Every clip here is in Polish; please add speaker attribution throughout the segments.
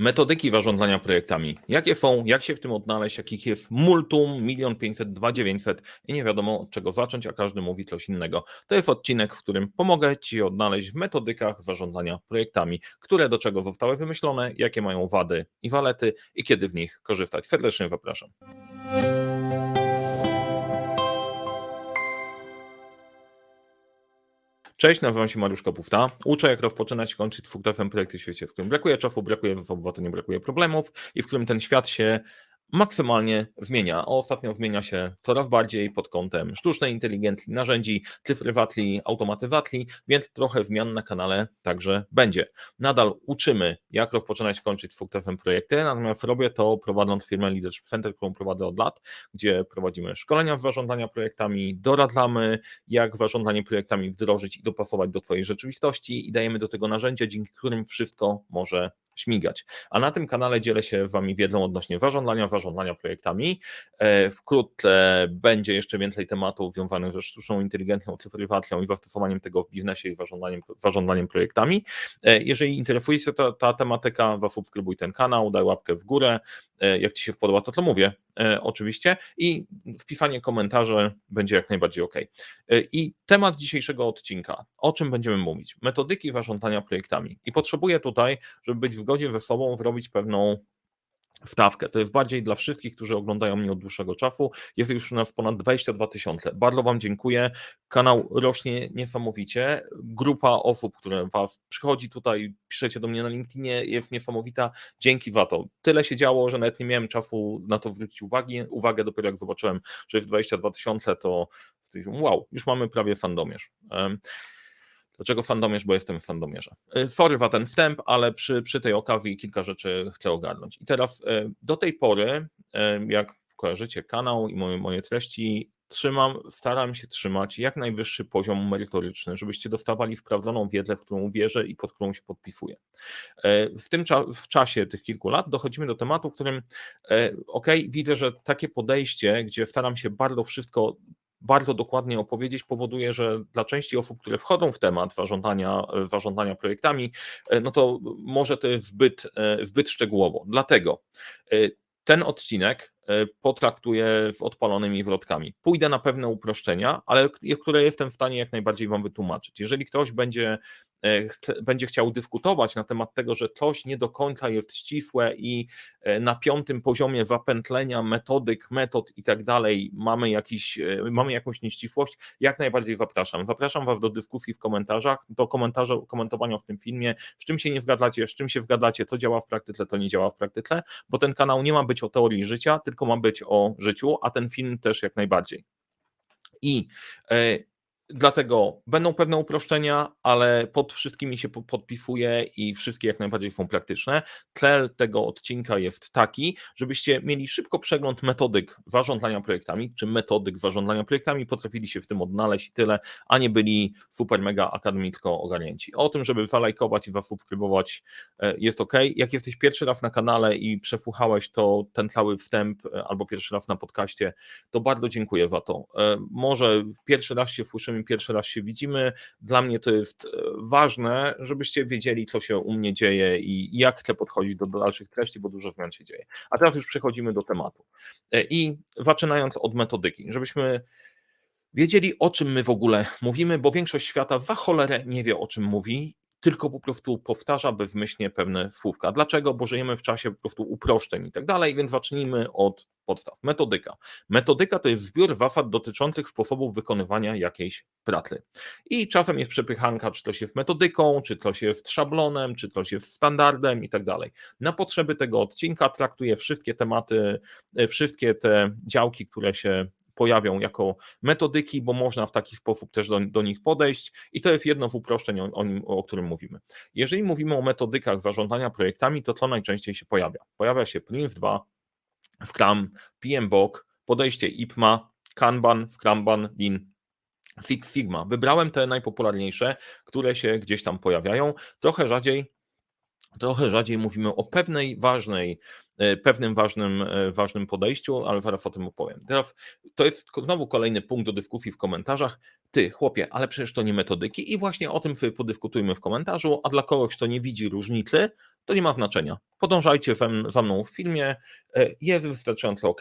Speaker 1: Metodyki zarządzania projektami. Jakie są, jak się w tym odnaleźć, jakich jest multum, milion pięćset, dwa dziewięćset i nie wiadomo od czego zacząć, a każdy mówi coś innego. To jest odcinek, w którym pomogę Ci odnaleźć w metodykach zarządzania projektami, które do czego zostały wymyślone, jakie mają wady i walety i kiedy w nich korzystać. Serdecznie zapraszam. Cześć, nazywam się Mariusz Kapufta. Uczę, jak rozpoczynać kończyć twórcem projekty w świecie, w którym brakuje czasu, brakuje zasobów, to nie brakuje problemów i w którym ten świat się maksymalnie zmienia. Ostatnio zmienia się coraz bardziej pod kątem sztucznej inteligencji, narzędzi, cyfrywatli, automatyzatli, więc trochę zmian na kanale także będzie. Nadal uczymy, jak rozpoczynać kończyć twórcem projekty, natomiast robię to prowadząc firmę Leadership Center, którą prowadzę od lat, gdzie prowadzimy szkolenia w zarządzaniu projektami, doradzamy, jak zarządzanie projektami wdrożyć i dopasować do Twojej rzeczywistości i dajemy do tego narzędzia, dzięki którym wszystko może śmigać. A na tym kanale dzielę się Wami wiedzą odnośnie zarządzania, zarządzania projektami. E, wkrótce będzie jeszcze więcej tematów związanych ze sztuczną inteligencją, cyfryzacją i zastosowaniem tego w biznesie i zarządzaniem projektami. E, jeżeli interesuje się ta, ta tematyka, zasubskrybuj ten kanał, daj łapkę w górę. E, jak Ci się podoba, to to mówię oczywiście i wpisanie komentarzy będzie jak najbardziej ok. I temat dzisiejszego odcinka, o czym będziemy mówić? Metodyki zarządzania projektami. I potrzebuję tutaj, żeby być w zgodzie ze sobą, zrobić pewną wstawkę. To jest bardziej dla wszystkich, którzy oglądają mnie od dłuższego czasu. Jest już u nas ponad 22 tysiące. Bardzo Wam dziękuję. Kanał rośnie niesamowicie. Grupa osób, które Was przychodzi tutaj, piszecie do mnie na LinkedInie, jest niesamowita. Dzięki za to. Tyle się działo, że nawet nie miałem czasu na to zwrócić uwagi. Uwagę dopiero jak zobaczyłem, że jest 22 tysiące, to wow, już mamy prawie fandomierz. Dlaczego fandomierz? Bo jestem w fandomierze. E, sorry za ten wstęp, ale przy, przy tej okazji kilka rzeczy chcę ogarnąć. I teraz e, do tej pory, e, jak kojarzycie kanał i moje, moje treści, trzymam, staram się trzymać jak najwyższy poziom merytoryczny, żebyście dostawali sprawdzoną wiedzę, w którą wierzę i pod którą się podpisuję. W tym cza w czasie tych kilku lat dochodzimy do tematu, w którym ok, widzę, że takie podejście, gdzie staram się bardzo wszystko bardzo dokładnie opowiedzieć, powoduje, że dla części osób, które wchodzą w temat zarządzania, zarządzania projektami, e, no to może to jest zbyt, e, zbyt szczegółowo. Dlatego e, ten odcinek E, potraktuję z odpalonymi wrotkami. Pójdę na pewne uproszczenia, ale które jestem w stanie jak najbardziej Wam wytłumaczyć. Jeżeli ktoś będzie, e, będzie chciał dyskutować na temat tego, że coś nie do końca jest ścisłe i e, na piątym poziomie zapętlenia metodyk, metod i tak dalej mamy, jakiś, mamy jakąś nieścisłość, jak najbardziej zapraszam. Zapraszam Was do dyskusji w komentarzach, do komentarza, komentowania w tym filmie, z czym się nie zgadzacie, z czym się zgadzacie, to działa w praktyce, to nie działa w praktyce, bo ten kanał nie ma być o teorii życia, tylko ma być o życiu, a ten film też jak najbardziej. I e, Dlatego będą pewne uproszczenia, ale pod wszystkimi się podpisuję i wszystkie jak najbardziej są praktyczne. Cel tego odcinka jest taki, żebyście mieli szybko przegląd metodyk zarządzania projektami, czy metodyk zarządzania projektami, potrafili się w tym odnaleźć i tyle, a nie byli super mega akademicko ogarnięci. O tym, żeby zalajkować i zasubskrybować e, jest ok. Jak jesteś pierwszy raz na kanale i przesłuchałeś to ten cały wstęp e, albo pierwszy raz na podcaście, to bardzo dziękuję za to. E, może pierwszy raz się słyszymy pierwszy raz się widzimy. Dla mnie to jest e, ważne, żebyście wiedzieli, co się u mnie dzieje i jak chcę podchodzić do, dalszych treści, bo dużo zmian się dzieje. A teraz już przechodzimy do tematu. E, I zaczynając od metodyki, żebyśmy wiedzieli, o czym my w ogóle mówimy, bo większość świata za cholerę nie wie, o czym mówi tylko po prostu powtarza bezmyślnie pewne słówka. Dlaczego? Bo żyjemy w czasie po prostu uproszczeń i tak dalej, więc zacznijmy od podstaw. Metodyka. Metodyka to jest zbiór zasad dotyczących sposobów wykonywania jakiejś pracy. I czasem jest przepychanka, czy to jest metodyką, czy to jest szablonem, czy to jest standardem i tak dalej. Na potrzeby tego odcinka traktuję wszystkie tematy, e, wszystkie te działki, które się pojawią jako metodyki, bo można w taki sposób też do, do nich podejść i to jest jedno z uproszczeń, o, o, nim, o którym mówimy. Jeżeli mówimy o metodykach zarządzania projektami, to to najczęściej się pojawia. Pojawia się PRINCE2, Scrum, PMBOK, podejście IPMA, Kanban, Scrumban, Lean, Six Sigma. Wybrałem te najpopularniejsze, które się gdzieś tam pojawiają. Trochę rzadziej trochę rzadziej mówimy o pewnej ważnej, e, pewnym ważnym, e, ważnym podejściu, ale zaraz o tym opowiem. Teraz to jest znowu kolejny punkt do dyskusji w komentarzach. Ty, chłopie, ale przecież to nie metodyki i właśnie o tym sobie podyskutujmy w komentarzu, a dla kogoś, kto nie widzi różnicy, to nie ma znaczenia. Podążajcie za mną w filmie, e, jest wystarczająco ok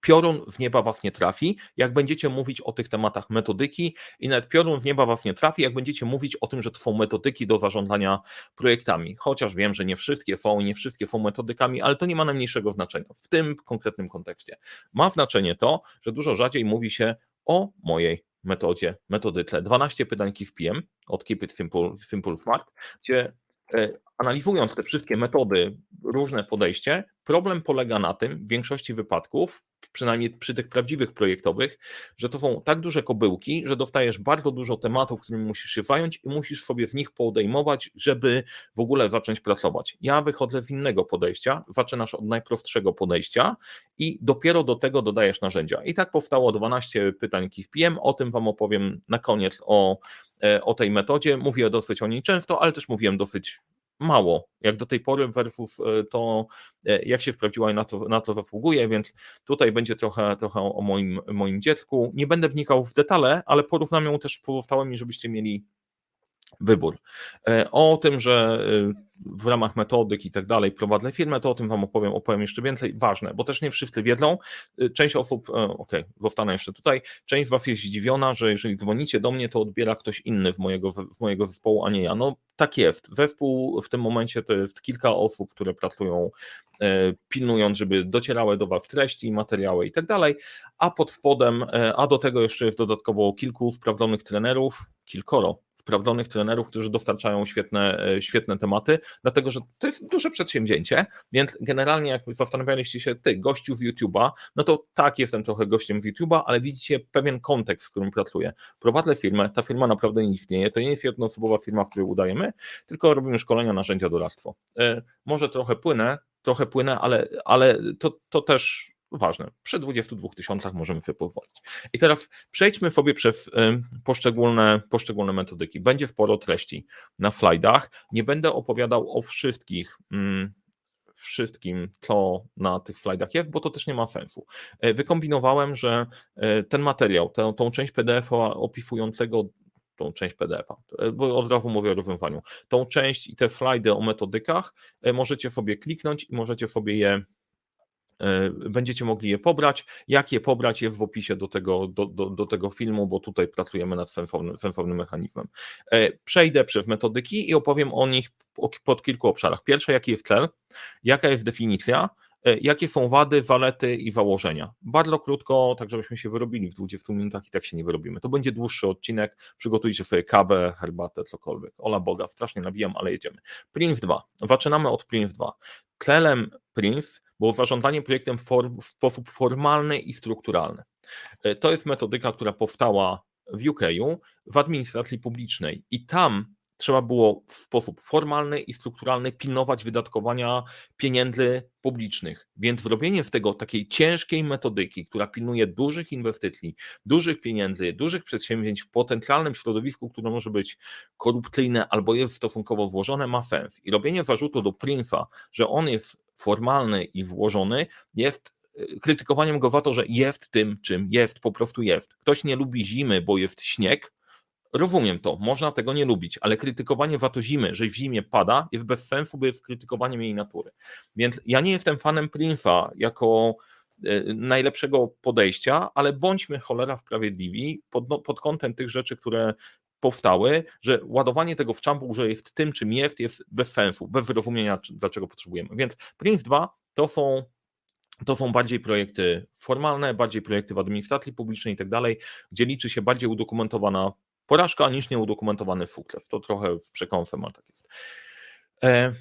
Speaker 1: piorun w nieba was nie trafi, jak będziecie mówić o tych tematach metodyki i nawet piorun w nieba was nie trafi, jak będziecie mówić o tym, że to są metodyki do zarządzania projektami. Chociaż wiem, że nie wszystkie są nie wszystkie są metodykami, ale to nie ma najmniejszego znaczenia w tym konkretnym kontekście. Ma znaczenie to, że dużo rzadziej mówi się o mojej metodzie, metodytle 12 pytań KIF-PM od Keep It Simple, Simple Smart, gdzie e, analizując te wszystkie metody, różne podejście, problem polega na tym w większości wypadków, przynajmniej przy tych prawdziwych projektowych, że to są tak duże kobyłki, że dostajesz bardzo dużo tematów, którymi musisz się zająć i musisz sobie w nich podejmować, żeby w ogóle zacząć pracować. Ja wychodzę z innego podejścia, zaczynasz od najprostszego podejścia i dopiero do tego dodajesz narzędzia. I tak powstało 12 pytań KIF-PM, o tym Wam opowiem na koniec o, e, o tej metodzie. Mówię dosyć o niej często, ale też mówiłem dosyć mało. Jak do tej pory versus e, to, e, jak się sprawdziła i na to, na to zasługuje, więc tutaj będzie trochę, trochę o moim, moim dziecku. Nie będę wnikał w detale, ale porównam ją też pozostałymi, żebyście mieli wybór. E, o tym, że w ramach metodyk i tak dalej prowadzę firmę, to o tym Wam opowiem, opowiem jeszcze więcej. Ważne, bo też nie wszyscy wiedzą. Część osób, ok, zostanę jeszcze tutaj, część z Was jest zdziwiona, że jeżeli dzwonicie do mnie, to odbiera ktoś inny w mojego, w mojego zespołu, a nie ja. No tak jest. Zespół w tym momencie to jest kilka osób, które pracują e, pilnując, żeby docierały do Was treści, materiały i tak dalej, a pod spodem, e, a do tego jeszcze jest dodatkowo kilku sprawdzonych trenerów, kilkoro sprawdzonych trenerów, którzy dostarczają świetne, e, świetne tematy, dlatego że to jest duże przedsięwzięcie, więc generalnie jak zastanawialiście się, ty, gościu z YouTube'a, no to tak, jestem trochę gościem z YouTube'a, ale widzicie pewien kontekst, w którym pracuję. Prowadzę firmę, ta firma naprawdę nie istnieje, to nie jest jednoosobowa firma, w której udajemy, tylko robimy szkolenia, narzędzia, doradztwo. E, może trochę płynę, trochę płynę, ale, ale to, to też ważne. Przy 22 tysiącach możemy sobie pozwolić. I teraz przejdźmy sobie przez poszczególne, poszczególne metodyki. Będzie sporo treści na slajdach. Nie będę opowiadał o wszystkich. Mm, wszystkim, co na tych slajdach jest, bo to też nie ma sensu. E, wykombinowałem, że e, ten materiał, tą część PDF-a opisującego tą część PDF-a, bo od razu mówię o rozwiązaniu. Tą część i te slajdy o metodykach możecie sobie kliknąć i możecie sobie je będziecie mogli je pobrać. Jak je pobrać jest w opisie do tego, do, do, do tego filmu, bo tutaj pracujemy nad sensownym, sensownym mechanizmem. E, przejdę przez metodyki i opowiem o nich pod kilku obszarach. Pierwsze, jaki jest cel, jaka jest definicja, e, jakie są wady, walety i założenia. Bardzo krótko, tak żebyśmy się wyrobili w 20 minutach i tak się nie wyrobimy. To będzie dłuższy odcinek, przygotujcie sobie kawę, herbatę, cokolwiek. Ola Boga, strasznie nabijam, ale jedziemy. Prince 2. Zaczynamy od Prince 2. Celem Prince było zarządzanie projektem w sposób formalny i strukturalny. E, to jest metodyka, która powstała w UK w administracji publicznej i tam trzeba było w sposób formalny i strukturalny pilnować wydatkowania pieniędzy publicznych. Więc zrobienie z tego takiej ciężkiej metodyki, która pilnuje dużych inwestycji, dużych pieniędzy, dużych przedsięwzięć w potencjalnym środowisku, które może być korupcyjne albo jest stosunkowo złożone, ma sens. I robienie zarzutu do Prince'a, że on jest formalny i włożony, jest y, krytykowaniem go za to, że jest tym, czym jest, po prostu jest. Ktoś nie lubi zimy, bo jest śnieg, Rozumiem to, można tego nie lubić, ale krytykowanie za to zimy, że w zimie pada, jest bez sensu, bo jest krytykowaniem jej natury. Więc ja nie jestem fanem Prince'a jako y, najlepszego podejścia, ale bądźmy cholera sprawiedliwi pod, no, pod kątem tych rzeczy, które powstały, że ładowanie tego w czambu, że jest tym, czym jest, jest bez sensu, bez zrozumienia, dlaczego potrzebujemy. Więc Prince 2 to są to są bardziej projekty formalne, bardziej projekty w administracji publicznej i tak dalej, gdzie liczy się bardziej udokumentowana porażka niż nieudokumentowany sukces. To trochę w przekąsem, ale tak jest. E,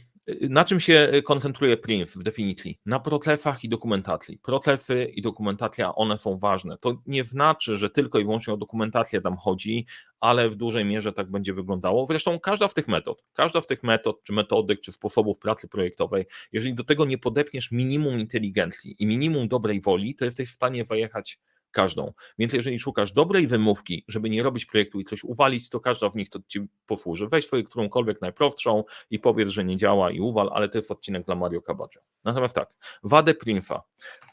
Speaker 1: na czym się koncentruje Prince w definicji? Na procesach i dokumentacji. Procesy i dokumentacja, one są ważne. To nie znaczy, że tylko i wyłącznie o dokumentację tam chodzi, ale w dużej mierze tak będzie wyglądało. Zresztą każda z tych metod, każda z tych metod, czy metodyk, czy sposobów pracy projektowej, jeżeli do tego nie podepniesz minimum inteligencji i minimum dobrej woli, to jesteś w stanie zajechać każdą. Więc jeżeli szukasz dobrej wymówki, żeby nie robić projektu i coś uwalić, to każda w nich to ci posłuży. Weź swoją którąkolwiek najprostszą i powiedz, że nie działa i uwal, ale to jest odcinek dla Mario Kabacia. Natomiast tak, wadę Prince'a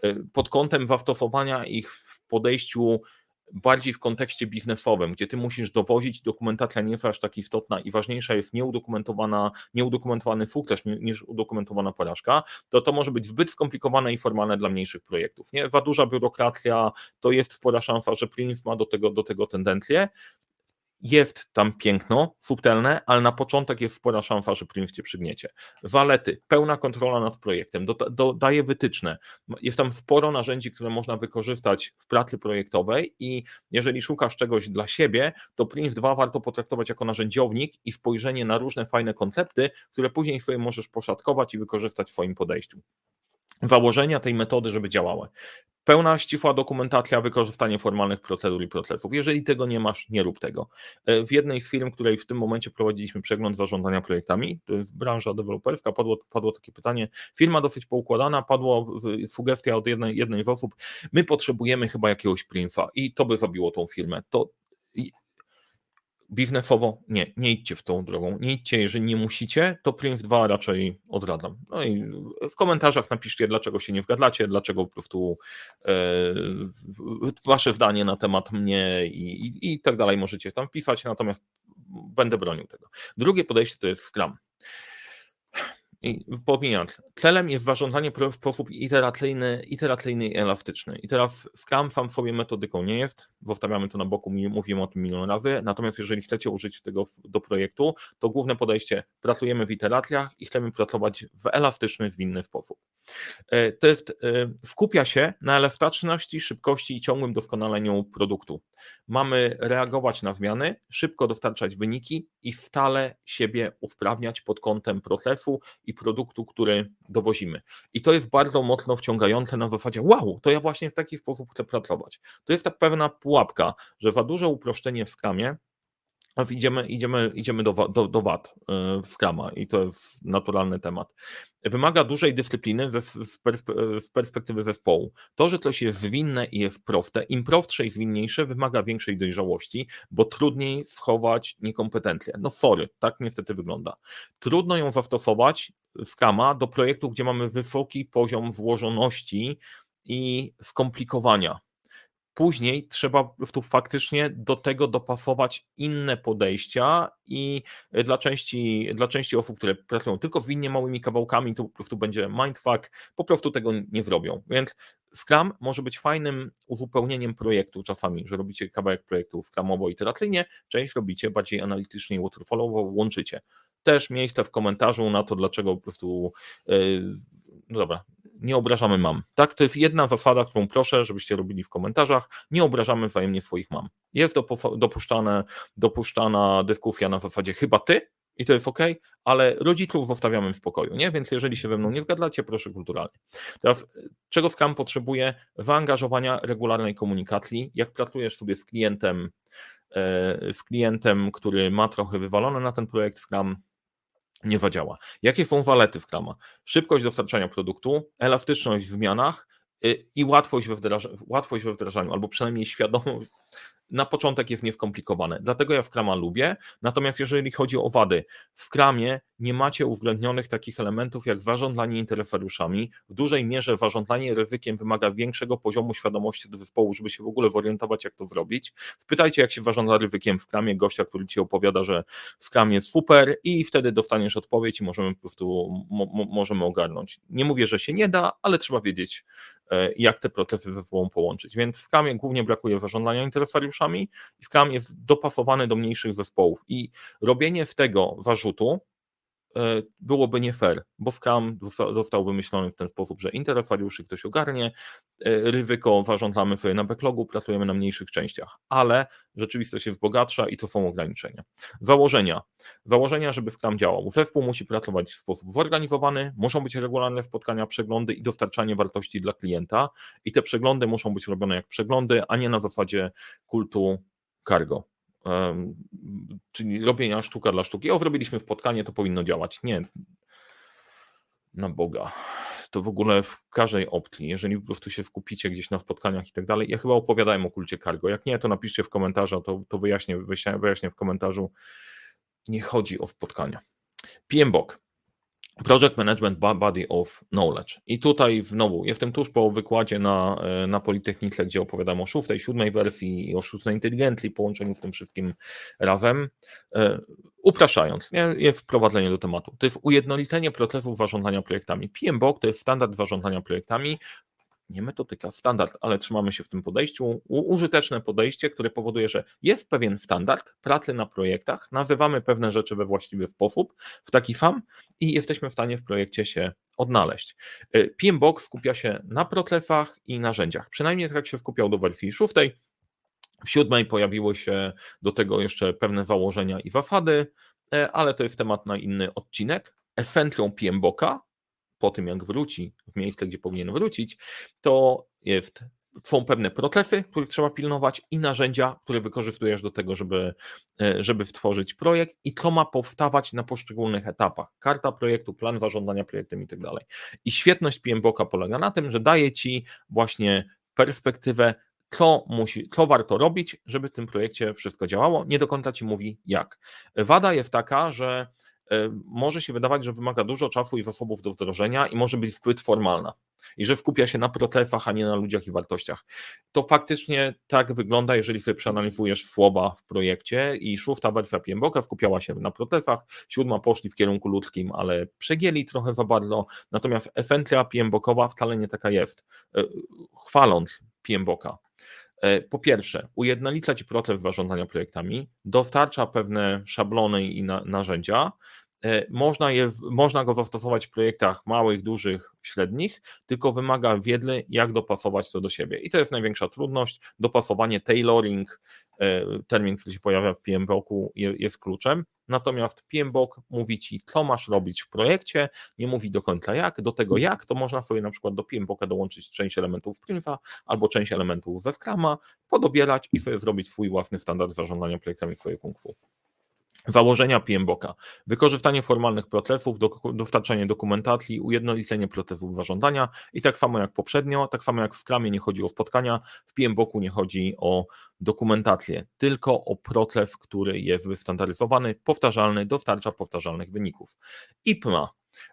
Speaker 1: y, pod kątem zastosowania ich w podejściu bardziej w kontekście biznesowym, gdzie ty musisz dowozić, dokumentacja nie jest aż tak istotna i ważniejsza jest nieudokumentowana, nieudokumentowany sukces niż udokumentowana porażka, to to może być zbyt skomplikowane i formalne dla mniejszych projektów. Nie? Za duża biurokracja to jest spora szansa, że Prince ma do tego, do tego tendencję jest tam piękno, subtelne, ale na początek jest spora szansa, że Prince cię przygniecie. Walety, pełna kontrola nad projektem, do, do, daje wytyczne. Jest tam sporo narzędzi, które można wykorzystać w pracy projektowej i jeżeli szukasz czegoś dla siebie, to Prince 2 warto potraktować jako narzędziownik i spojrzenie na różne fajne koncepty, które później sobie możesz poszatkować i wykorzystać w swoim podejściu założenia tej metody, żeby działały. Pełna, ścisła dokumentacja, wykorzystanie formalnych procedur i procesów. Jeżeli tego nie masz, nie rób tego. E, w jednej z firm, której w tym momencie prowadziliśmy przegląd zarządzania projektami, to jest branża deweloperska, padło, padło takie pytanie. Firma dosyć poukładana, padło sugestia od jednej, jednej z osób, my potrzebujemy chyba jakiegoś prinfa i to by zabiło tą firmę. To biznesowo nie, nie idźcie w tą drogą. Nie idźcie, jeżeli nie musicie, to Prince 2 raczej odradzam. No i w komentarzach napiszcie, dlaczego się nie wgadlacie, dlaczego po prostu e, wasze zdanie na temat mnie i, i, i tak dalej możecie tam pisać, natomiast będę bronił tego. Drugie podejście to jest Scrum. Pomijam, celem jest zarządzanie w sposób iteracyjny, iteracyjny i elastyczny. I teraz Scrum sam sobie metodyką nie jest, zostawiamy to na boku, mówimy o tym milion razy, natomiast jeżeli chcecie użyć tego do projektu, to główne podejście, pracujemy w iteracjach i chcemy pracować w elastyczny, zwinny sposób. E, to jest, e, skupia się na elastyczności, szybkości i ciągłym doskonaleniu produktu. Mamy reagować na zmiany, szybko dostarczać wyniki i stale siebie usprawniać pod kątem procesu i produktu, który dowozimy. I to jest bardzo mocno wciągające na zasadzie, wow, to ja właśnie w taki sposób chcę pracować. To jest ta pewna pułapka, że za duże uproszczenie w skramie Idziemy, idziemy, idziemy do, do, do VAT e, w Scrama i to jest naturalny temat. Wymaga dużej dyscypliny z perspektywy zespołu. To, że coś jest zwinne i jest proste, im prostsze i zwinniejsze, wymaga większej dojrzałości, bo trudniej schować niekompetencję. No sorry, tak niestety wygląda. Trudno ją zastosować Scrama do projektu, gdzie mamy wysoki poziom włożoności i skomplikowania Później trzeba tu faktycznie do tego dopasować inne podejścia i dla części, dla części osób, które pracują tylko winnie małymi kawałkami, to po prostu będzie mindfuck, po prostu tego nie zrobią. Więc Scrum może być fajnym uzupełnieniem projektu czasami, że robicie kawałek projektu scrumowo-iteracyjnie, część robicie bardziej analitycznie i waterfallowo, łączycie. Też miejsce w komentarzu na to, dlaczego po prostu yy, no dobra, nie obrażamy mam. Tak, to jest jedna zasada, którą proszę, żebyście robili w komentarzach. Nie obrażamy wzajemnie swoich mam. Jest dopuszczane, dopuszczana dyskusja na zasadzie chyba ty i to jest ok, ale rodziców zostawiamy w spokoju, nie? Więc jeżeli się we mną nie zgadzacie, proszę kulturalnie. Teraz, czego Scrum potrzebuje? Zaangażowania regularnej komunikacji. Jak pracujesz sobie z klientem, e, z klientem, który ma trochę wywalone na ten projekt Scrum, nie zadziała. Jakie są zalety Scrama? Szybkość dostarczania produktu, elastyczność w zmianach y, i łatwość we, łatwość we wdrażaniu, albo przynajmniej świadomość, na początek jest nieskomplikowane. Dlatego ja Scrama lubię. Natomiast jeżeli chodzi o wady, w Scrumie nie macie uwzględnionych takich elementów jak zarządzanie interesariuszami. W dużej mierze zarządzanie ryzykiem wymaga większego poziomu świadomości do zespołu, żeby się w ogóle zorientować, jak to zrobić. Spytajcie, jak się zarządza ryzykiem w Scrumie gościa, który ci opowiada, że Scrum jest super i wtedy dostaniesz odpowiedź i możemy po prostu mo możemy ogarnąć. Nie mówię, że się nie da, ale trzeba wiedzieć, jak te procesy ze sobą połączyć. Więc w Scrumie głównie brakuje zarządzania interesariuszami i Scrum jest dopasowany do mniejszych zespołów i robienie z tego zarzutu E, byłoby nie fair, bo Scrum został wymyślony w ten sposób, że interesariuszy ktoś ogarnie, e, ryzyko zarządzamy sobie na backlogu, pracujemy na mniejszych częściach, ale rzeczywistość jest bogatsza i to są ograniczenia. Założenia. Założenia, żeby Scrum działał. Zespół musi pracować w sposób zorganizowany, muszą być regularne spotkania, przeglądy i dostarczanie wartości dla klienta i te przeglądy muszą być robione jak przeglądy, a nie na zasadzie kultu cargo czyli robienia sztuka dla sztuki. O, zrobiliśmy spotkanie, to powinno działać. Nie. Na Boga. To w ogóle w każdej opcji, jeżeli po prostu się skupicie gdzieś na spotkaniach i tak dalej. Ja chyba opowiadałem o kulcie cargo. Jak nie, to napiszcie w komentarzu, to, to wyjaśnię, wyjaśnię w komentarzu. Nie chodzi o spotkania. PMBOK. Project Management Body of Knowledge. I tutaj znowu jestem tuż po wykładzie na, e, na Politechnice, gdzie opowiadam o szóstej, siódmej wersji i o szóstej inteligentli, połączeniu z tym wszystkim razem. E, upraszając, jest wprowadzenie do tematu. To jest ujednolicenie procesów zarządzania projektami. PMBOK to jest standard zarządzania projektami, nie metodyka, standard, ale trzymamy się w tym podejściu. Użyteczne podejście, które powoduje, że jest pewien standard pracy na projektach, nazywamy pewne rzeczy we właściwy sposób, w taki sam i jesteśmy w stanie w projekcie się odnaleźć. Y, PMBOK skupia się na procesach i narzędziach, przynajmniej tak się skupiał do wersji szóstej. W siódmej pojawiły się do tego jeszcze pewne założenia i zasady, y, ale to jest temat na inny odcinek. Esencją PMBOKa po tym, jak wróci w miejsce, gdzie powinien wrócić, to jest są pewne procesy, których trzeba pilnować i narzędzia, które wykorzystujesz do tego, żeby, e, żeby stworzyć projekt i co ma powstawać na poszczególnych etapach. Karta projektu, plan zarządzania projektem i tak dalej. I świetność PMBOK polega na tym, że daje Ci właśnie perspektywę, co, musi, co warto robić, żeby w tym projekcie wszystko działało. Nie do końca Ci mówi jak. Wada jest taka, że może się wydawać, że wymaga dużo czasu i zasobów do wdrożenia i może być zbyt formalna. I że skupia się na procesach, a nie na ludziach i wartościach. To faktycznie tak wygląda, jeżeli sobie przeanalizujesz słowa w projekcie i szósta wersja PMBOK skupiała się na procesach, siódma poszli w kierunku ludzkim, ale przegięli trochę za bardzo, natomiast esencja PMBOKowa wcale nie taka jest. E, chwaląc PMBOKa, e, po pierwsze, ujednolica Ci proces zarządzania projektami, dostarcza pewne szablony i na, narzędzia, E, można, je, można go zastosować w projektach małych, dużych, średnich, tylko wymaga wiedzy, jak dopasować to do siebie. I to jest największa trudność. Dopasowanie, tailoring, e, termin, który się pojawia w PMBOK jest kluczem. Natomiast PMBOK mówi ci, co masz robić w projekcie, nie mówi do końca jak. Do tego jak, to można sobie na przykład do PMBOK dołączyć część elementów Sprinta albo część elementów ze Scrama, podobierać i sobie zrobić swój własny standard zarządzania projektami w swojej Kung Fu. Założenia PMBOK. Wykorzystanie formalnych procesów, dostarczanie dokumentacji, ujednolicenie procesów zażądania i tak samo jak poprzednio, tak samo jak w Scrumie nie chodzi o spotkania, w PMBOK nie chodzi o dokumentację, tylko o proces, który jest wystandaryzowany, powtarzalny, dostarcza powtarzalnych wyników. IPMA.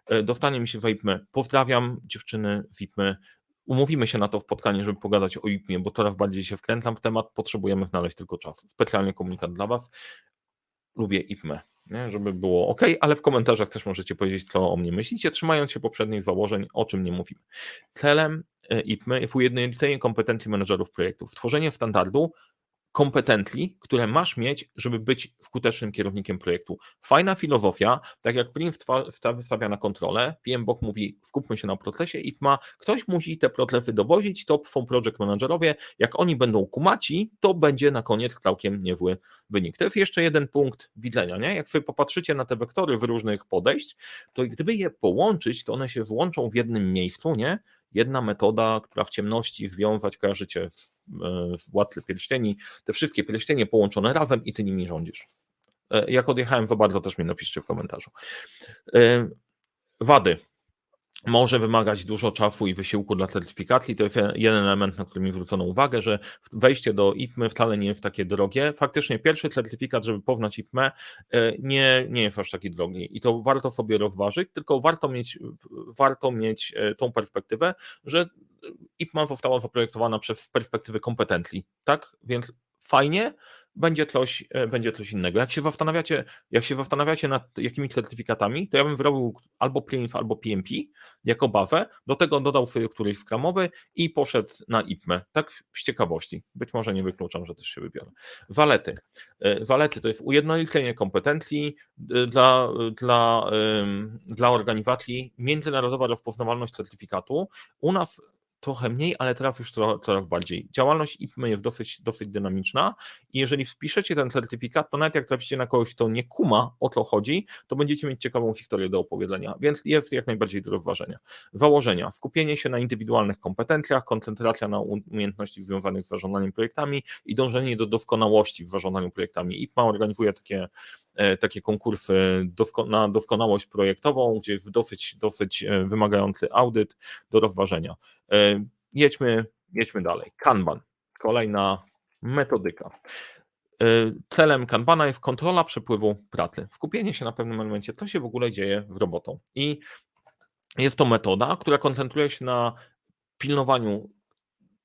Speaker 1: E, dostanie mi się w IPME. Pozdrawiam dziewczyny z IPME. Umówimy się na to w spotkaniu, żeby pogadać o IPMie, bo coraz bardziej się wkrętam w temat, potrzebujemy znaleźć tylko czas. Specjalnie komunikat dla Was lubię IPME, nie? żeby było ok, ale w komentarzach też możecie powiedzieć, co o mnie myślicie, trzymając się poprzednich założeń, o czym nie mówimy. Celem e, IPME jest ujednolicenie kompetencji menedżerów projektów, stworzenie standardu, kompetencji, które masz mieć, żeby być skutecznym kierownikiem projektu. Fajna filozofia, tak jak Prince wystawia na kontrolę, PMBOK mówi skupmy się na procesie i ma, ktoś musi te procesy dowozić, to są project managerowie, jak oni będą kumaci, to będzie na koniec całkiem niezły wynik. To jest jeszcze jeden punkt widzenia, nie? Jak sobie popatrzycie na te wektory w różnych podejść, to gdyby je połączyć, to one się włączą w jednym miejscu, nie? Jedna metoda, która w ciemności związać, kojarzycie Władcy Pierścieni, te wszystkie pierścienie połączone razem i ty nimi rządzisz. E, jak odjechałem za bardzo, też mi napiszcie w komentarzu. E, wady może wymagać dużo czasu i wysiłku dla certyfikacji. To jest jeden element, na który mi zwrócono uwagę, że wejście do IPME wcale nie jest takie drogie. Faktycznie pierwszy certyfikat, żeby poznać IPME, e, nie, nie jest aż taki drogi i to warto sobie rozważyć, tylko warto mieć, warto mieć e, tą perspektywę, że IPMA została zaprojektowana przez perspektywy kompetencji, tak? Więc fajnie, będzie coś, e, będzie coś innego. Jak się zastanawiacie, jak się zastanawiacie nad jakimi certyfikatami, to ja bym wyrobił albo PRINF, albo PMP jako bazę, do tego dodał sobie któryś skramowy i poszedł na IPME, tak z ciekawości. Być może nie wykluczam, że też się wybiorę. Walety. E, walety to jest ujednolicenie kompetencji dla, dla, dla organizacji, międzynarodowa rozpoznawalność certyfikatu. U nas trochę mniej, ale teraz już coraz bardziej. Działalność IPM jest dosyć, dosyć dynamiczna i jeżeli wpiszecie ten certyfikat, to nawet jak traficie na kogoś, kto nie kuma o co chodzi, to będziecie mieć ciekawą historię do opowiedzenia, więc jest jak najbardziej do rozważenia. Założenia. Skupienie się na indywidualnych kompetencjach, koncentracja na umiejętności związanych z zarządzaniem projektami i dążenie do doskonałości w zarządzaniu projektami. IPMA organizuje takie takie konkursy na doskonałość projektową, gdzie jest dosyć, dosyć e, wymagający audyt do rozważenia. E, jedźmy, jedźmy dalej. Kanban, kolejna metodyka. celem Kanbana jest kontrola przepływu pracy. Skupienie się na pewnym elemencie, to się w ogóle dzieje w robotą. I jest to metoda, która koncentruje się na pilnowaniu,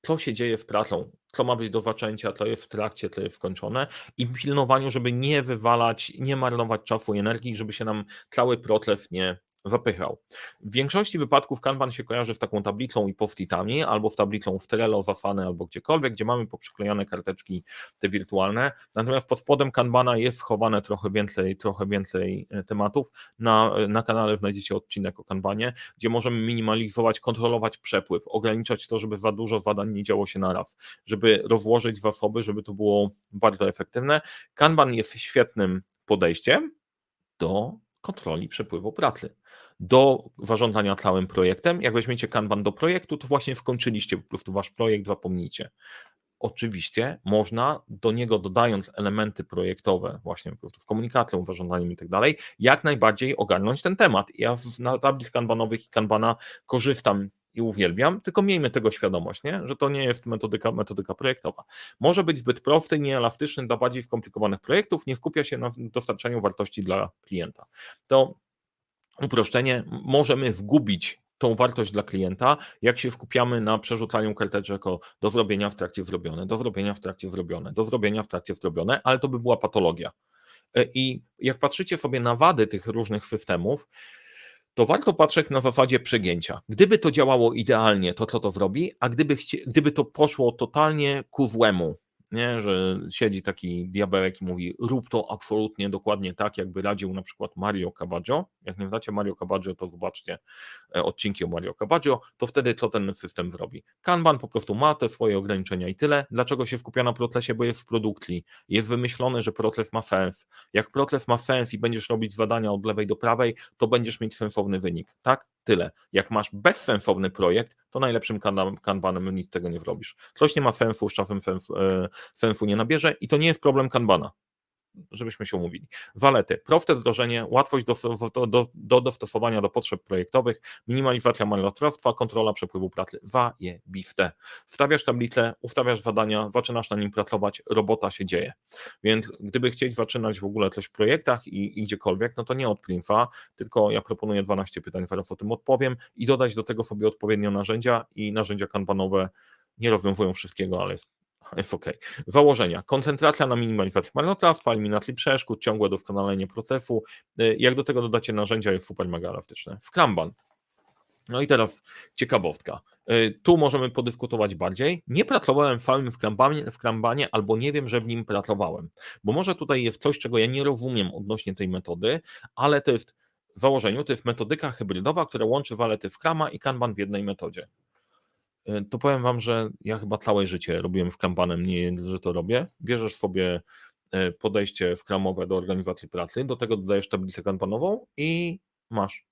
Speaker 1: co się dzieje z pracą, co ma być do zaczęcia, to jest w trakcie, to jest skończone i pilnowaniu, żeby nie wywalać, nie marnować czasu i energii, żeby się nam cały proces nie zapychał. W większości wypadków Kanban się kojarzy z taką tablicą i post-itami, albo z tablicą w Trello, Zafane, albo gdziekolwiek, gdzie mamy poprzyklejone karteczki te wirtualne, natomiast pod spodem Kanbana jest schowane trochę więcej, trochę więcej e, tematów. Na, na kanale znajdziecie odcinek o Kanbanie, gdzie możemy minimalizować, kontrolować przepływ, ograniczać to, żeby za dużo zadań nie działo się naraz, żeby rozłożyć zasoby, żeby to było bardzo efektywne. Kanban jest świetnym podejściem do kontroli przepływu pracy. Do zarządzania całym projektem. Jak weźmiecie Kanban do projektu, to właśnie skończyliście po prostu wasz projekt, zapomnicie. Oczywiście można do niego dodając elementy projektowe, właśnie po prostu w komunikacji, zarządzaniem i tak dalej, jak najbardziej ogarnąć ten temat. Ja na tablic kanbanowych i kanbana korzystam i uwielbiam, tylko miejmy tego świadomość, nie? że to nie jest metodyka, metodyka projektowa. Może być zbyt prosty, nieelastyczny dla bardziej skomplikowanych projektów, nie skupia się na dostarczaniu wartości dla klienta. To uproszczenie możemy zgubić tą wartość dla klienta, jak się skupiamy na przerzucaniu karteczek o do zrobienia w trakcie zrobione, do zrobienia w trakcie zrobione, do zrobienia w trakcie zrobione, ale to by była patologia. E, I jak patrzycie sobie na wady tych różnych systemów, to warto patrzeć na zasadzie przegięcia. Gdyby to działało idealnie, to co to zrobi, a gdyby, gdyby to poszło totalnie ku złemu, nie? że siedzi taki diabełek i mówi rób to absolutnie dokładnie tak, jakby radził na przykład Mario Cabaggio. Jak nie znacie Mario Cabaggio, to zobaczcie e, odcinki o Mario Cabaggio, to wtedy co ten system zrobi? Kanban po prostu ma te swoje ograniczenia i tyle. Dlaczego się skupia na procesie? Bo jest w produkcji. Jest wymyślony, że proces ma sens. Jak proces ma sens i będziesz robić zadania od lewej do prawej, to będziesz mieć sensowny wynik. Tak? Tyle. Jak masz bezsensowny projekt, to najlepszym kanbanem nic tego nie zrobisz. Coś nie ma sensu, z czasem e, sensu nie nabierze i to nie jest problem kanbana żebyśmy się umówili. Walety. Proste wdrożenie, łatwość do, do, do, do dostosowania do potrzeb projektowych, minimalizacja marnotrawstwa, kontrola przepływu pracy. Wajebiste. Wstawiasz tablicę, ustawiasz zadania, zaczynasz na nim pracować, robota się dzieje. Więc gdyby chcieć zaczynać w ogóle coś w projektach i, i gdziekolwiek, no to nie od Plinfa, tylko ja proponuję 12 pytań, zaraz o tym odpowiem i dodać do tego sobie odpowiednio narzędzia i narzędzia kanbanowe nie rozwiązują wszystkiego, ale jest jest ok. Założenia. Koncentracja na minimalizacji marnotrawstwa, eliminacji przeszkód, ciągłe doskonalenie procesu. Y, jak do tego dodacie narzędzia, jest super mega elastyczne. Scrumban. No i teraz ciekawostka. Y, tu możemy podyskutować bardziej. Nie pracowałem w całym Scrumbanie, Scrumbanie albo nie wiem, że w nim pracowałem, bo może tutaj jest coś, czego ja nie rozumiem odnośnie tej metody, ale to jest w założeniu, to jest metodyka hybrydowa, która łączy walety Scruma i Kanban w jednej metodzie. E, to powiem Wam, że ja chyba całe życie robiłem Scrumbanem, nie że to robię. Bierzesz sobie e, podejście Scrumowe do organizacji pracy, do tego dodajesz tablicę kanbanową i masz.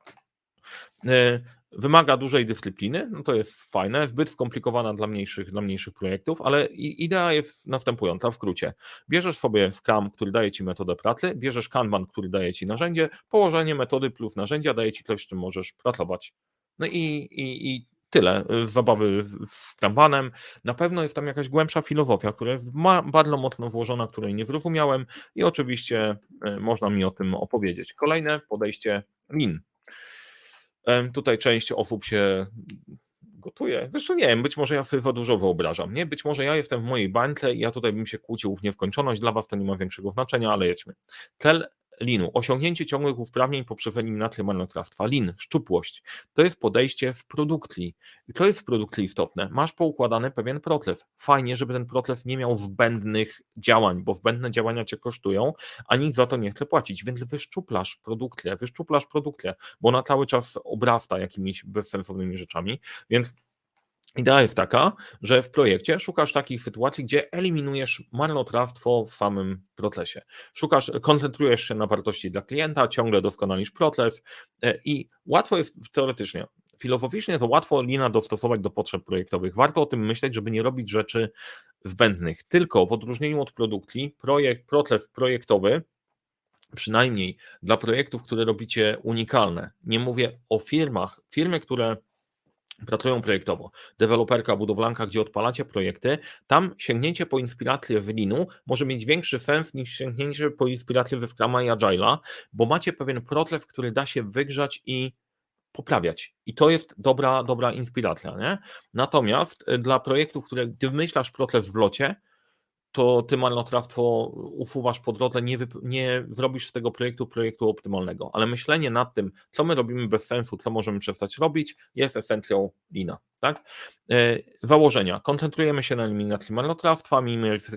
Speaker 1: E, wymaga dużej dyscypliny, no to jest fajne, zbyt skomplikowana dla mniejszych, dla mniejszych projektów, ale idea jest następująca w skrócie. Bierzesz sobie Scrum, który daje Ci metodę pracy, bierzesz Kanban, który daje Ci narzędzie, położenie metody plus narzędzia daje Ci coś, z czym możesz pracować. No i, i, i tyle y, zabawy z Kanbanem. Na pewno jest tam jakaś głębsza filozofia, która jest bardzo mocno włożona, której nie zrozumiałem i oczywiście y, można mi o tym opowiedzieć. Kolejne podejście Lean. Tutaj część osób się gotuje. Zresztą nie wiem, być może ja sobie za dużo wyobrażam, nie? Być może ja jestem w mojej bańce i ja tutaj bym się kłócił w nieskończoność, dla was to nie ma większego znaczenia, ale jedźmy. Cel linu. Osiągnięcie ciągłych uprawnień poprzez eliminację marnotrawstwa. Lin, szczupłość. To jest podejście w produkcji. I to jest w produkcji istotne. Masz poukładany pewien proces. Fajnie, żeby ten proces nie miał zbędnych działań, bo zbędne działania cię kosztują, a nikt za to nie chce płacić. Więc wyszczuplasz produkcję, wyszczuplasz produkcję, bo ona cały czas obrasta jakimiś bezsensownymi rzeczami. Więc Idea jest taka, że w projekcie szukasz takich sytuacji, gdzie eliminujesz marnotrawstwo w samym procesie. Szukasz, koncentrujesz się na wartości dla klienta, ciągle doskonalisz proces e, i łatwo jest teoretycznie, filozoficznie to łatwo lina dostosować do potrzeb projektowych. Warto o tym myśleć, żeby nie robić rzeczy zbędnych. Tylko w odróżnieniu od produkcji, projekt, proces projektowy przynajmniej dla projektów, które robicie unikalne. Nie mówię o firmach, firmy, które pracują projektowo. Deweloperka, budowlanka, gdzie odpalacie projekty, tam sięgnięcie po inspirację w Linu może mieć większy sens niż sięgnięcie po inspirację ze Scrama i Agile'a, bo macie pewien proces, który da się wygrzać i poprawiać. I to jest dobra, dobra inspiracja. Nie? Natomiast e, dla projektów, które gdy wymyślasz proces w locie, to ty marnotrawstwo ufuwasz po drodze, nie, nie zrobisz z tego projektu projektu optymalnego. Ale myślenie nad tym, co my robimy bez sensu, co możemy przestać robić, jest esencją Lina. Tak? E, założenia. Koncentrujemy się na eliminacji marnotrawstwa,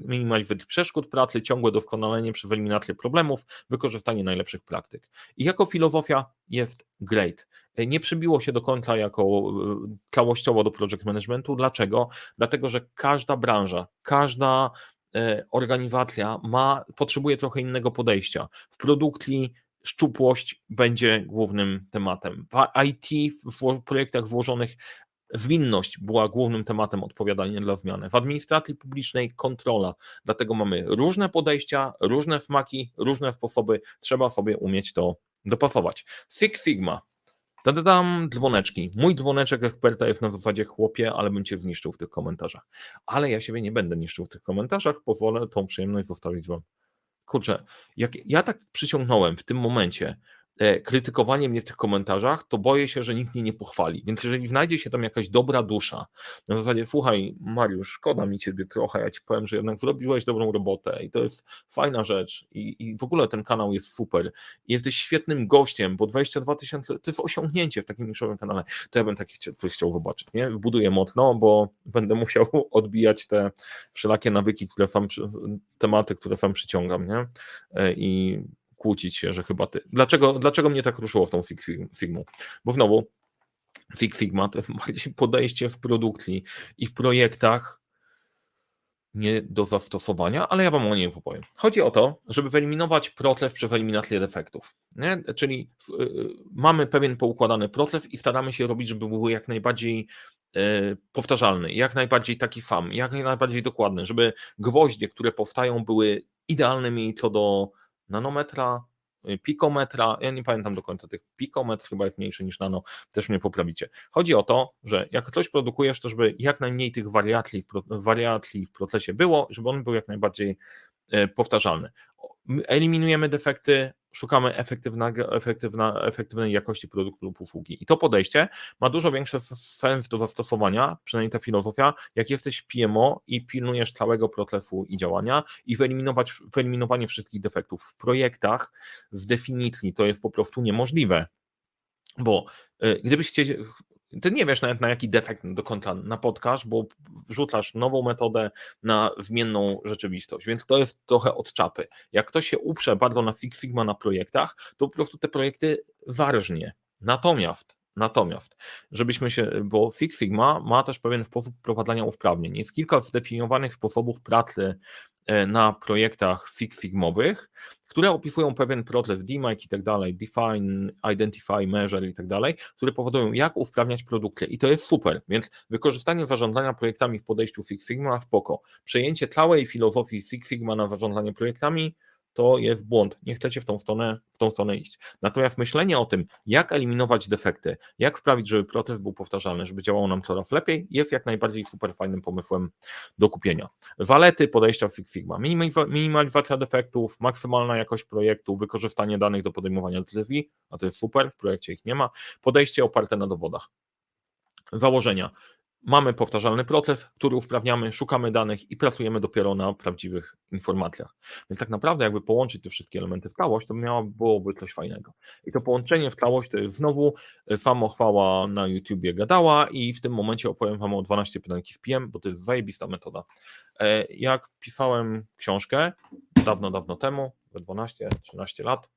Speaker 1: minimalizacji przeszkód pracy, ciągłe doskonalenie przez eliminację problemów, wykorzystanie najlepszych praktyk. I jako filozofia jest great. E, nie przybiło się do końca jako e, całościowo do project managementu. Dlaczego? Dlatego, że każda branża, każda organizacja ma, potrzebuje trochę innego podejścia. W produkcji szczupłość będzie głównym tematem. W IT, w projektach włożonych zwinność była głównym tematem odpowiadania dla zmiany. W administracji publicznej kontrola. Dlatego mamy różne podejścia, różne smaki, różne sposoby. Trzeba sobie umieć to dopasować. Six Sigma Dodam dzwoneczki. Mój dzwoneczek eksperta jest na zasadzie chłopie, ale bym cię zniszczył w tych komentarzach. Ale ja siebie nie będę niszczył w tych komentarzach, pozwolę tą przyjemność zostawić wam. Kurczę, jak ja tak przyciągnąłem w tym momencie, krytykowanie mnie w tych komentarzach, to boję się, że nikt mnie nie pochwali. Więc jeżeli znajdzie się tam jakaś dobra dusza, na zasadzie, słuchaj, Mariusz, szkoda mi ciebie trochę, ja ci powiem, że jednak zrobiłeś dobrą robotę i to jest fajna rzecz i, i w ogóle ten kanał jest super. Jesteś świetnym gościem, bo 22 tysiące to jest osiągnięcie w takim niszowym kanale. To ja bym taki chciał, coś chciał zobaczyć, nie? Wbuduję mocno, bo będę musiał odbijać te wszelakie nawyki, które sam, tematy, które sam przyciągam, nie? E, I kłócić się, że chyba ty. Dlaczego, dlaczego mnie tak ruszyło w tą Six Figmą? Bo znowu Six Figma to bardziej podejście w produkcji i w projektach nie do zastosowania, ale ja wam o niej opowiem. Chodzi o to, żeby wyeliminować proces przez eliminację defektów. Nie? Czyli y, mamy pewien poukładany proces i staramy się robić, żeby był jak najbardziej y, powtarzalny, jak najbardziej taki sam, jak najbardziej dokładny, żeby gwoździe, które powstają, były idealnymi co do nanometra, y, pikometra, ja nie pamiętam do końca tych pikometr, chyba jest mniejszy niż nano, też mnie poprawicie. Chodzi o to, że jak coś produkujesz, to żeby jak najmniej tych wariatli, wariatli w procesie było, żeby on był jak najbardziej y, powtarzalny. Eliminujemy defekty, szukamy efektywnej jakości produktu lub usługi. I to podejście ma dużo większy sens do zastosowania, przynajmniej ta filozofia, jak jesteś PMO i pilnujesz całego procesu i działania i wyeliminować, wyeliminowanie wszystkich defektów. W projektach z definicji to jest po prostu niemożliwe. Bo y, gdybyście ty nie wiesz nawet na jaki defekt do końca napotkasz, bo wrzucasz nową metodę na zmienną rzeczywistość, więc to jest trochę od czapy. Jak ktoś się uprze bardzo na Six Sigma na projektach, to po prostu te projekty warżnie. Natomiast Natomiast, żebyśmy się, bo Six Sigma ma też pewien sposób wprowadzania usprawnień. Jest kilka zdefiniowanych sposobów pracy E, na projektach Six Sigmowych, które opisują pewien proces DMAIC i tak dalej, define, identify, measure i tak dalej, które powodują jak usprawniać produkty i to jest super, więc wykorzystanie zarządzania projektami w podejściu Six Sigma spoko. Przejęcie całej filozofii Six Sigma na zarządzanie projektami to jest błąd. Nie chcecie w tą stronę, w tą stronę iść. Natomiast myślenie o tym, jak eliminować defekty, jak sprawić, żeby proces był powtarzalny, żeby działało nam coraz lepiej, jest jak najbardziej super fajnym pomysłem do kupienia. Walety podejścia Six Sigma. Minimalizacja defektów, maksymalna jakość projektu, wykorzystanie danych do podejmowania decyzji, a to jest super, w projekcie ich nie ma. Podejście oparte na dowodach. Założenia. Mamy powtarzalny proces, który usprawniamy, szukamy danych i pracujemy dopiero na prawdziwych informacjach. Więc tak naprawdę, jakby połączyć te wszystkie elementy w całość, to miało, byłoby coś fajnego. I to połączenie w całość to jest znowu samochwała na YouTubie gadała i w tym momencie opowiem Wam o 12 pytań w PM, bo to jest zajebista metoda. E, jak pisałem książkę dawno, dawno temu, we 12-13 lat,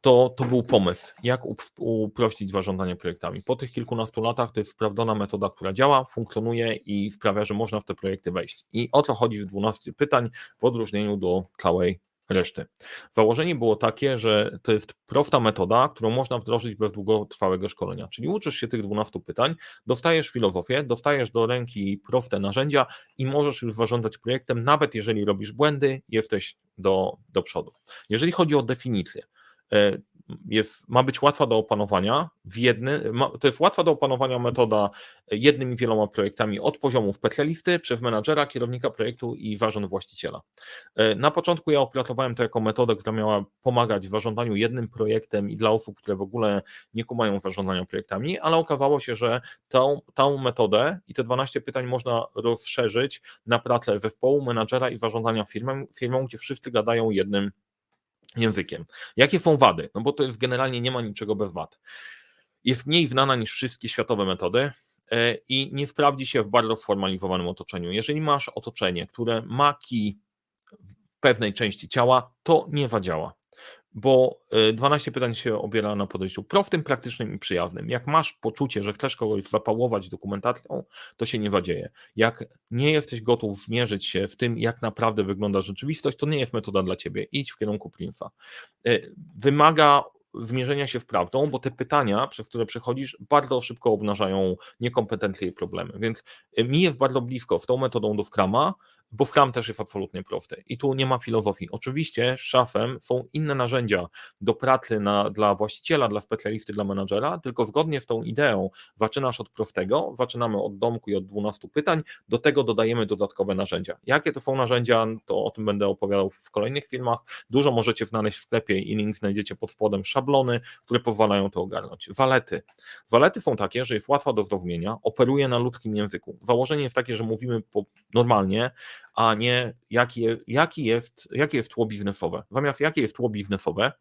Speaker 1: to, to był pomysł, jak uprościć zarządzanie projektami. Po tych kilkunastu latach to jest sprawdzona metoda, która działa, funkcjonuje i sprawia, że można w te projekty wejść. I o to chodzi w 12 pytań w odróżnieniu do całej reszty. Założenie było takie, że to jest prosta metoda, którą można wdrożyć bez długotrwałego szkolenia. Czyli uczysz się tych 12 pytań, dostajesz filozofię, dostajesz do ręki proste narzędzia i możesz już zarządzać projektem, nawet jeżeli robisz błędy, jesteś do, do przodu. Jeżeli chodzi o definicję, jest, ma być łatwa do opanowania w jednym, to jest łatwa do opanowania metoda jednymi wieloma projektami od poziomów petlelisty przez menadżera, kierownika projektu i zarząd właściciela. E, na początku ja opracowałem to jako metodę, która miała pomagać w zarządzaniu jednym projektem i dla osób, które w ogóle nie kumają zarządzania projektami, ale okazało się, że tą, tą metodę i te 12 pytań można rozszerzyć na pracę zespołu, menadżera i zarządzania firmą, firmą, gdzie wszyscy gadają jednym językiem. Jakie są wady? No bo to jest generalnie nie ma niczego bez wad. Jest mniej znana niż wszystkie światowe metody e, i nie sprawdzi się w bardzo sformalizowanym otoczeniu. Jeżeli masz otoczenie, które ma kij pewnej części ciała, to nie zadziała bo 12 y, pytań się obiera na podejściu prostym, praktycznym i przyjaznym. Jak masz poczucie, że chcesz kogoś zapałować dokumentacją, to się nie zadzieje. Jak nie jesteś gotów zmierzyć się w tym, jak naprawdę wygląda rzeczywistość, to nie jest metoda dla ciebie. Idź w kierunku Prinfa. Y, wymaga zmierzenia się w prawdą, bo te pytania, przez które przechodzisz, bardzo szybko obnażają niekompetencje i problemy. Więc y, mi jest bardzo blisko z tą metodą do Scrama, bo Scrum też jest absolutnie prosty i tu nie ma filozofii. Oczywiście szafem są inne narzędzia do pracy na, dla właściciela, dla specjalisty, dla menadżera, tylko zgodnie z tą ideą zaczynasz od prostego, zaczynamy od domku i od 12 pytań, do tego dodajemy dodatkowe narzędzia. Jakie to są narzędzia, to o tym będę opowiadał w kolejnych filmach. Dużo możecie znaleźć w sklepie i link znajdziecie pod spodem szablony, które pozwalają to ogarnąć. Walety. Walety są takie, że jest łatwa do zrozumienia, operuje na ludzkim języku. Założenie jest takie, że mówimy po, normalnie, a nie jaki, jaki, jest, jakie jest tło biznesowe. Zamiast jakie jest tło biznesowe,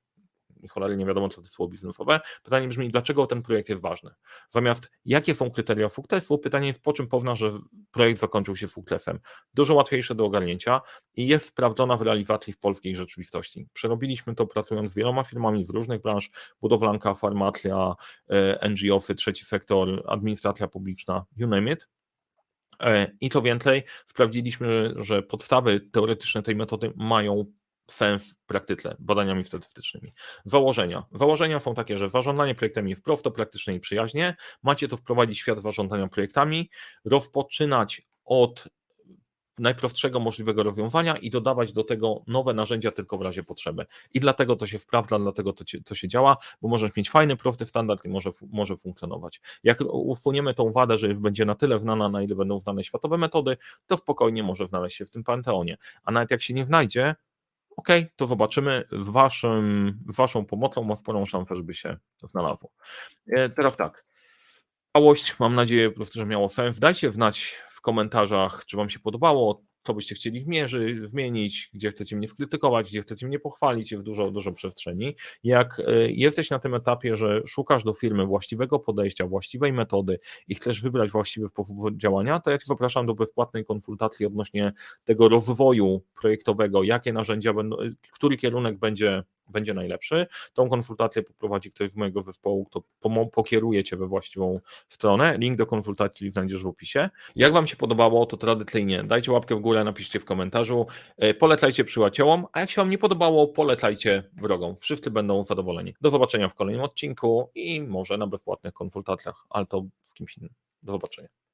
Speaker 1: cholernie nie wiadomo, co to jest tło biznesowe, pytanie brzmi, dlaczego ten projekt jest ważny. Zamiast jakie są kryteria sukcesu, pytanie jest, po czym powna, że projekt zakończył się sukcesem. Dużo łatwiejsze do ogarnięcia i jest sprawdzona w realizacji w polskiej rzeczywistości. Przerobiliśmy to pracując z wieloma firmami z różnych branż, budowlanka, farmacja, e, NGO-sy, trzeci sektor, administracja publiczna, you name it. E, I to więcej, sprawdziliśmy, że podstawy teoretyczne tej metody mają sens w praktyce, badaniami statystycznymi. Założenia. Założenia są takie, że zarządzanie projektami jest prosto, praktyczne i przyjaźnie. Macie to wprowadzić w świat zarządzania projektami, rozpoczynać od najprostszego możliwego rozwiązania i dodawać do tego nowe narzędzia tylko w razie potrzeby. I dlatego to się sprawdza, dlatego to, to się działa, bo możesz mieć fajny, prosty standard i może, może funkcjonować. Jak usuniemy tą wadę, że będzie na tyle znana, na ile będą znane światowe metody, to spokojnie może znaleźć się w tym panteonie. A nawet jak się nie znajdzie, ok, to zobaczymy. Waszym, waszą pomocą ma sporą szansę, żeby się znalazło. E, teraz tak. Całość, mam nadzieję po prostu, że miało sens. Dajcie znać komentarzach, czy Wam się podobało, co byście chcieli zmierzyć, zmienić, gdzie chcecie mnie skrytykować, gdzie chcecie mnie pochwalić, jest dużo, dużo przestrzeni. Jak e, jesteś na tym etapie, że szukasz do firmy właściwego podejścia, właściwej metody i chcesz wybrać właściwy sposób działania, to ja Ci zapraszam do bezpłatnej konsultacji odnośnie tego rozwoju projektowego, jakie narzędzia będą, który kierunek będzie będzie najlepszy. Tą konsultację poprowadzi ktoś z mojego zespołu, kto pokieruje Cię we właściwą stronę. Link do konsultacji znajdziesz w opisie. Jak Wam się podobało, to tradycyjnie dajcie łapkę w górę, napiszcie w komentarzu, e, polecajcie przyjaciołom, a jak się Wam nie podobało, polecajcie wrogom. Wszyscy będą zadowoleni. Do zobaczenia w kolejnym odcinku i może na bezpłatnych konsultacjach, ale to z kimś innym. Do zobaczenia.